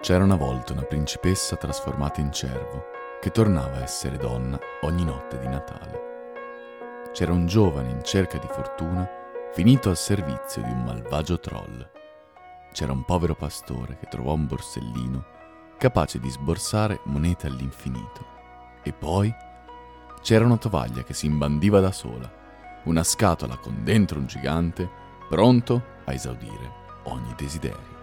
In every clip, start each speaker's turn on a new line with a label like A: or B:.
A: C'era una volta una principessa trasformata in cervo che tornava a essere donna ogni notte di Natale. C'era un giovane in cerca di fortuna finito al servizio di un malvagio troll. C'era un povero pastore che trovò un borsellino capace di sborsare monete all'infinito. E poi c'era una tovaglia che si imbandiva da sola, una scatola con dentro un gigante pronto a esaudire ogni desiderio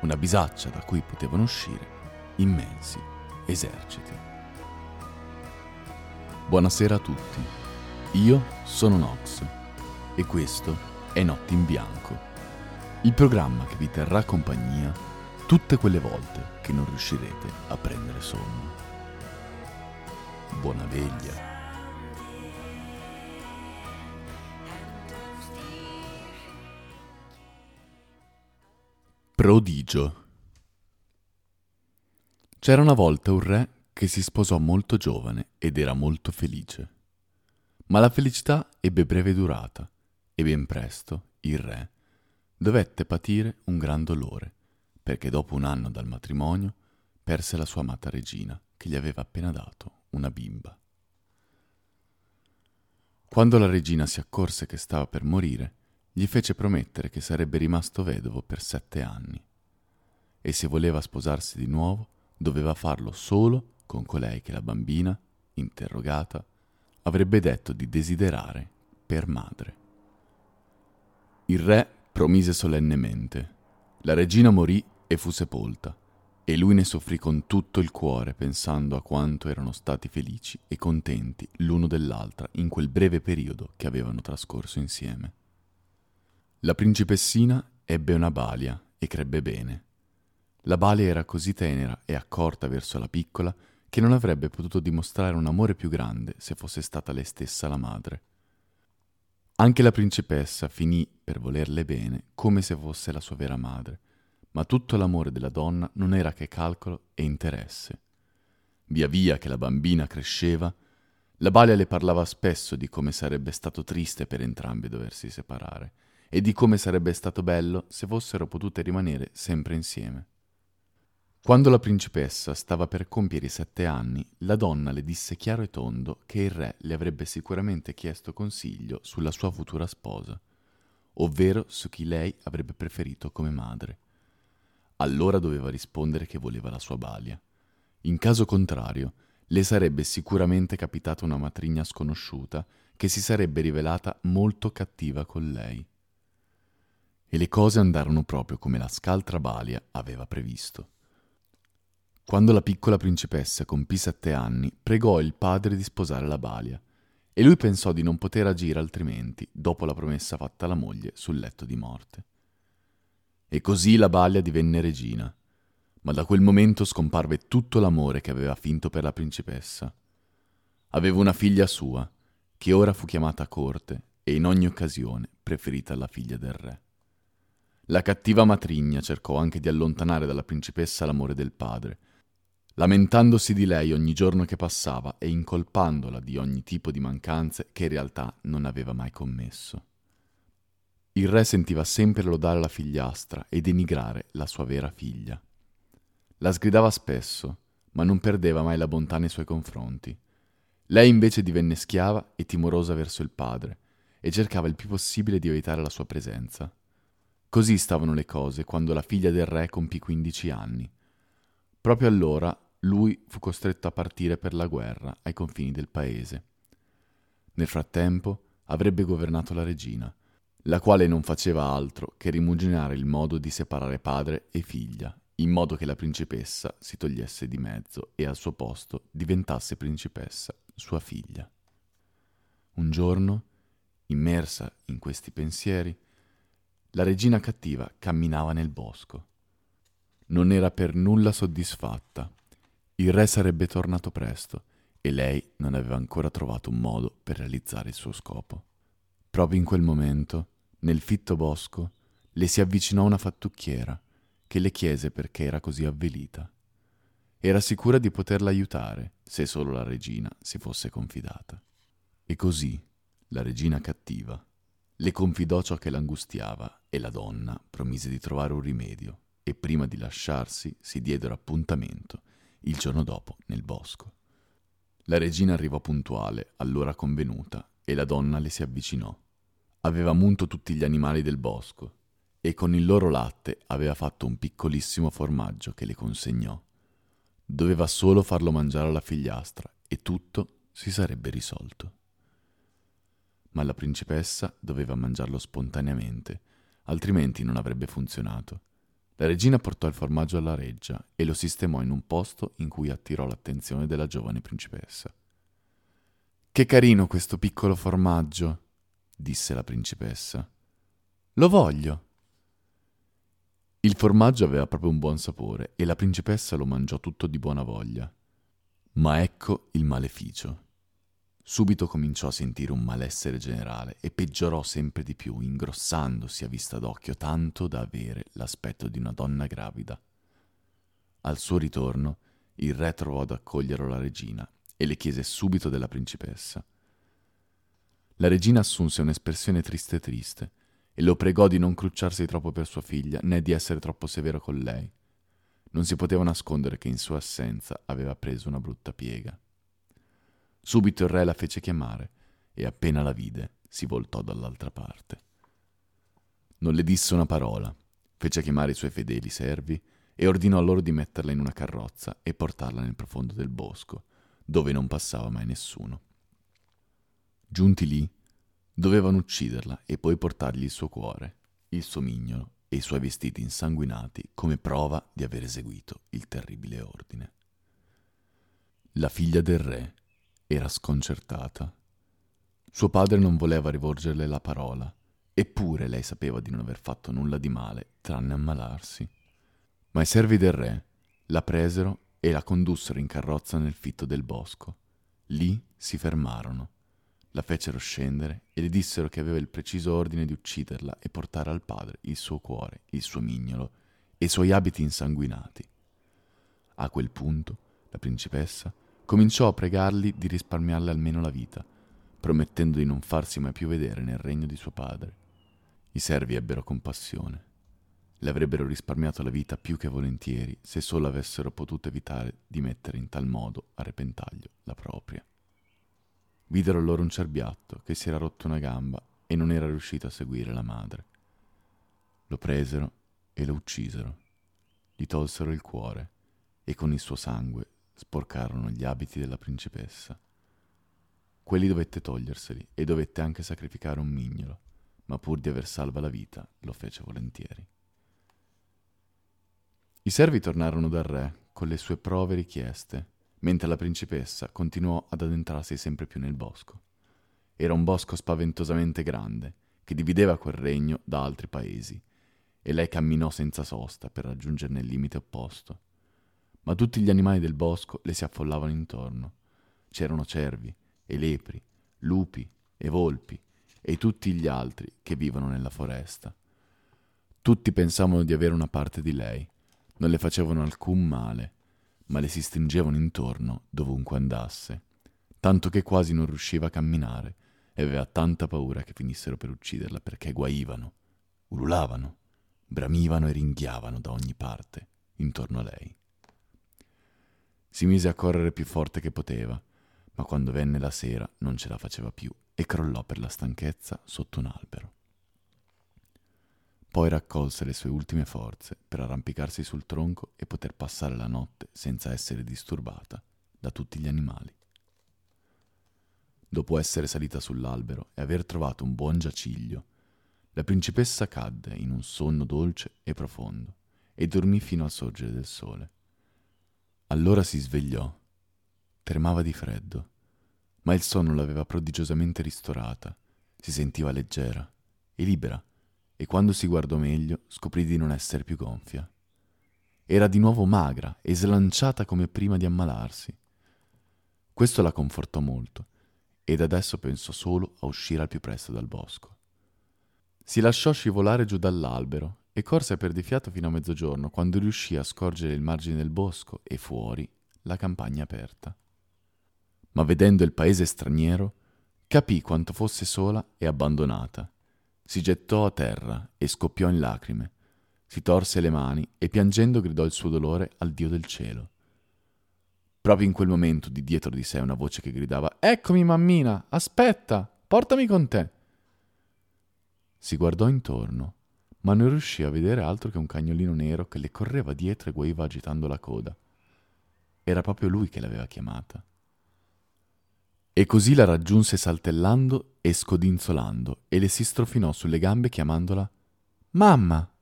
A: una bisaccia da cui potevano uscire immensi eserciti. Buonasera a tutti, io sono Nox e questo è Notti in Bianco, il programma che vi terrà compagnia tutte quelle volte che non riuscirete a prendere sonno. Buona veglia. Prodigio. C'era una volta un re che si sposò molto giovane ed era molto felice. Ma la felicità ebbe breve durata e ben presto il re dovette patire un gran dolore perché dopo un anno dal matrimonio perse la sua amata regina che gli aveva appena dato una bimba. Quando la regina si accorse che stava per morire, gli fece promettere che sarebbe rimasto vedovo per sette anni e se voleva sposarsi di nuovo doveva farlo solo con colei che la bambina, interrogata, avrebbe detto di desiderare per madre. Il re promise solennemente. La regina morì e fu sepolta, e lui ne soffrì con tutto il cuore pensando a quanto erano stati felici e contenti l'uno dell'altra in quel breve periodo che avevano trascorso insieme. La principessina ebbe una balia e crebbe bene. La balia era così tenera e accorta verso la piccola che non avrebbe potuto dimostrare un amore più grande se fosse stata lei stessa la madre. Anche la principessa finì per volerle bene come se fosse la sua vera madre, ma tutto l'amore della donna non era che calcolo e interesse. Via via che la bambina cresceva, la balia le parlava spesso di come sarebbe stato triste per entrambi doversi separare e di come sarebbe stato bello se fossero potute rimanere sempre insieme. Quando la principessa stava per compiere i sette anni, la donna le disse chiaro e tondo che il re le avrebbe sicuramente chiesto consiglio sulla sua futura sposa, ovvero su chi lei avrebbe preferito come madre. Allora doveva rispondere che voleva la sua balia. In caso contrario, le sarebbe sicuramente capitata una matrigna sconosciuta che si sarebbe rivelata molto cattiva con lei. E le cose andarono proprio come la scaltra Balia aveva previsto. Quando la piccola principessa compì sette anni, pregò il padre di sposare la Balia, e lui pensò di non poter agire altrimenti dopo la promessa fatta alla moglie sul letto di morte. E così la Balia divenne regina, ma da quel momento scomparve tutto l'amore che aveva finto per la principessa. Aveva una figlia sua, che ora fu chiamata a corte e in ogni occasione preferita alla figlia del re. La cattiva matrigna cercò anche di allontanare dalla principessa l'amore del padre, lamentandosi di lei ogni giorno che passava e incolpandola di ogni tipo di mancanze che in realtà non aveva mai commesso. Il re sentiva sempre lodare la figliastra e denigrare la sua vera figlia. La sgridava spesso, ma non perdeva mai la bontà nei suoi confronti. Lei invece divenne schiava e timorosa verso il padre, e cercava il più possibile di evitare la sua presenza. Così stavano le cose quando la figlia del re compì 15 anni. Proprio allora lui fu costretto a partire per la guerra ai confini del paese. Nel frattempo avrebbe governato la regina, la quale non faceva altro che rimuginare il modo di separare padre e figlia, in modo che la principessa si togliesse di mezzo e al suo posto diventasse principessa sua figlia. Un giorno, immersa in questi pensieri, la regina cattiva camminava nel bosco. Non era per nulla soddisfatta. Il re sarebbe tornato presto e lei non aveva ancora trovato un modo per realizzare il suo scopo. Proprio in quel momento, nel fitto bosco, le si avvicinò una fattucchiera che le chiese perché era così avvelita. Era sicura di poterla aiutare se solo la regina si fosse confidata. E così la regina cattiva le confidò ciò che l'angustiava e la donna promise di trovare un rimedio e prima di lasciarsi si diedero appuntamento il giorno dopo nel bosco. La regina arrivò puntuale all'ora convenuta e la donna le si avvicinò. Aveva munto tutti gli animali del bosco e con il loro latte aveva fatto un piccolissimo formaggio che le consegnò. Doveva solo farlo mangiare alla figliastra e tutto si sarebbe risolto. Ma la principessa doveva mangiarlo spontaneamente, altrimenti non avrebbe funzionato. La regina portò il formaggio alla reggia e lo sistemò in un posto in cui attirò l'attenzione della giovane principessa. Che carino questo piccolo formaggio, disse la principessa. Lo voglio. Il formaggio aveva proprio un buon sapore e la principessa lo mangiò tutto di buona voglia. Ma ecco il maleficio. Subito cominciò a sentire un malessere generale e peggiorò sempre di più, ingrossandosi a vista d'occhio tanto da avere l'aspetto di una donna gravida. Al suo ritorno, il re trovò ad accogliere la regina e le chiese subito della principessa. La regina assunse un'espressione triste triste e lo pregò di non crucciarsi troppo per sua figlia né di essere troppo severo con lei. Non si poteva nascondere che in sua assenza aveva preso una brutta piega. Subito il re la fece chiamare e appena la vide si voltò dall'altra parte. Non le disse una parola, fece chiamare i suoi fedeli servi e ordinò loro di metterla in una carrozza e portarla nel profondo del bosco, dove non passava mai nessuno. Giunti lì, dovevano ucciderla e poi portargli il suo cuore, il suo mignolo e i suoi vestiti insanguinati come prova di aver eseguito il terribile ordine. La figlia del re era sconcertata. Suo padre non voleva rivolgerle la parola, eppure lei sapeva di non aver fatto nulla di male, tranne ammalarsi. Ma i servi del re la presero e la condussero in carrozza nel fitto del bosco. Lì si fermarono, la fecero scendere e le dissero che aveva il preciso ordine di ucciderla e portare al padre il suo cuore, il suo mignolo e i suoi abiti insanguinati. A quel punto la principessa cominciò a pregarli di risparmiarle almeno la vita, promettendo di non farsi mai più vedere nel regno di suo padre. I servi ebbero compassione. Le avrebbero risparmiato la vita più che volentieri se solo avessero potuto evitare di mettere in tal modo a repentaglio la propria. Videro loro un cerbiatto che si era rotto una gamba e non era riuscito a seguire la madre. Lo presero e lo uccisero. Gli tolsero il cuore e con il suo sangue sporcarono gli abiti della principessa. Quelli dovette toglierseli e dovette anche sacrificare un mignolo, ma pur di aver salva la vita lo fece volentieri. I servi tornarono dal re con le sue prove richieste, mentre la principessa continuò ad addentrarsi sempre più nel bosco. Era un bosco spaventosamente grande, che divideva quel regno da altri paesi, e lei camminò senza sosta per raggiungerne il limite opposto ma tutti gli animali del bosco le si affollavano intorno. C'erano cervi e lepri, lupi e volpi e tutti gli altri che vivono nella foresta. Tutti pensavano di avere una parte di lei, non le facevano alcun male, ma le si stringevano intorno dovunque andasse, tanto che quasi non riusciva a camminare e aveva tanta paura che finissero per ucciderla perché guaivano, ululavano, bramivano e ringhiavano da ogni parte intorno a lei. Si mise a correre più forte che poteva, ma quando venne la sera non ce la faceva più e crollò per la stanchezza sotto un albero. Poi raccolse le sue ultime forze per arrampicarsi sul tronco e poter passare la notte senza essere disturbata da tutti gli animali. Dopo essere salita sull'albero e aver trovato un buon giaciglio, la principessa cadde in un sonno dolce e profondo e dormì fino al sorgere del sole. Allora si svegliò. Tremava di freddo, ma il sonno l'aveva prodigiosamente ristorata. Si sentiva leggera e libera, e quando si guardò meglio scoprì di non essere più gonfia. Era di nuovo magra e slanciata come prima di ammalarsi. Questo la confortò molto, ed adesso pensò solo a uscire al più presto dal bosco. Si lasciò scivolare giù dall'albero e corse per di fiato fino a mezzogiorno, quando riuscì a scorgere il margine del bosco e fuori la campagna aperta. Ma vedendo il paese straniero, capì quanto fosse sola e abbandonata. Si gettò a terra e scoppiò in lacrime. si torse le mani e piangendo gridò il suo dolore al Dio del cielo. Proprio in quel momento di dietro di sé una voce che gridava Eccomi, mammina, aspetta, portami con te. Si guardò intorno, ma non riuscì a vedere altro che un cagnolino nero che le correva dietro e guaiva agitando la coda. Era proprio lui che l'aveva chiamata. E così la raggiunse saltellando e scodinzolando e le si strofinò sulle gambe chiamandola Mamma!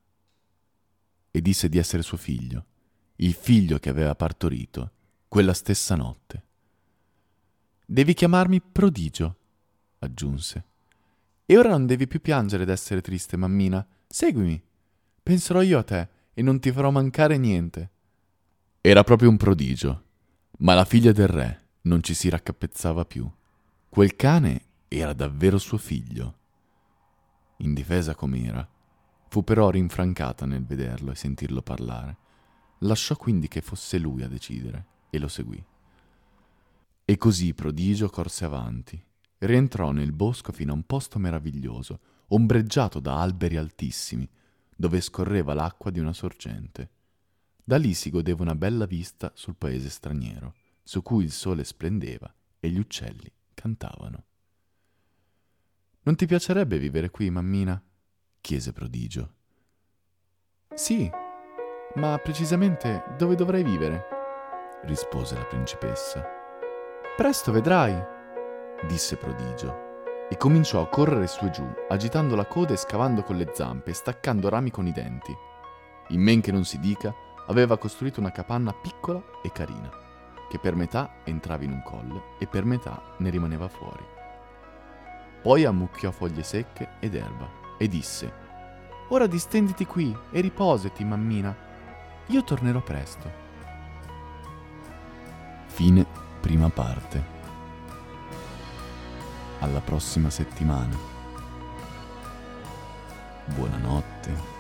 A: E disse di essere suo figlio, il figlio che aveva partorito quella stessa notte. Devi chiamarmi prodigio, aggiunse. E ora non devi più piangere ed essere triste, mammina. Seguimi. Penserò io a te e non ti farò mancare niente. Era proprio un prodigio, ma la figlia del re non ci si raccapezzava più. Quel cane era davvero suo figlio. Indifesa com'era, fu però rinfrancata nel vederlo e sentirlo parlare. Lasciò quindi che fosse lui a decidere e lo seguì. E così Prodigio corse avanti. Rientrò nel bosco fino a un posto meraviglioso, ombreggiato da alberi altissimi, dove scorreva l'acqua di una sorgente. Da lì si godeva una bella vista sul paese straniero su cui il sole splendeva e gli uccelli cantavano. Non ti piacerebbe vivere qui, mammina? chiese Prodigio. Sì, ma precisamente dove dovrei vivere? rispose la principessa. Presto vedrai, disse Prodigio, e cominciò a correre su e giù, agitando la coda e scavando con le zampe e staccando rami con i denti. In men che non si dica, aveva costruito una capanna piccola e carina che per metà entrava in un colle e per metà ne rimaneva fuori. Poi ammucchiò foglie secche ed erba e disse Ora distenditi qui e riposati, mammina. Io tornerò presto. Fine prima parte. Alla prossima settimana. Buonanotte.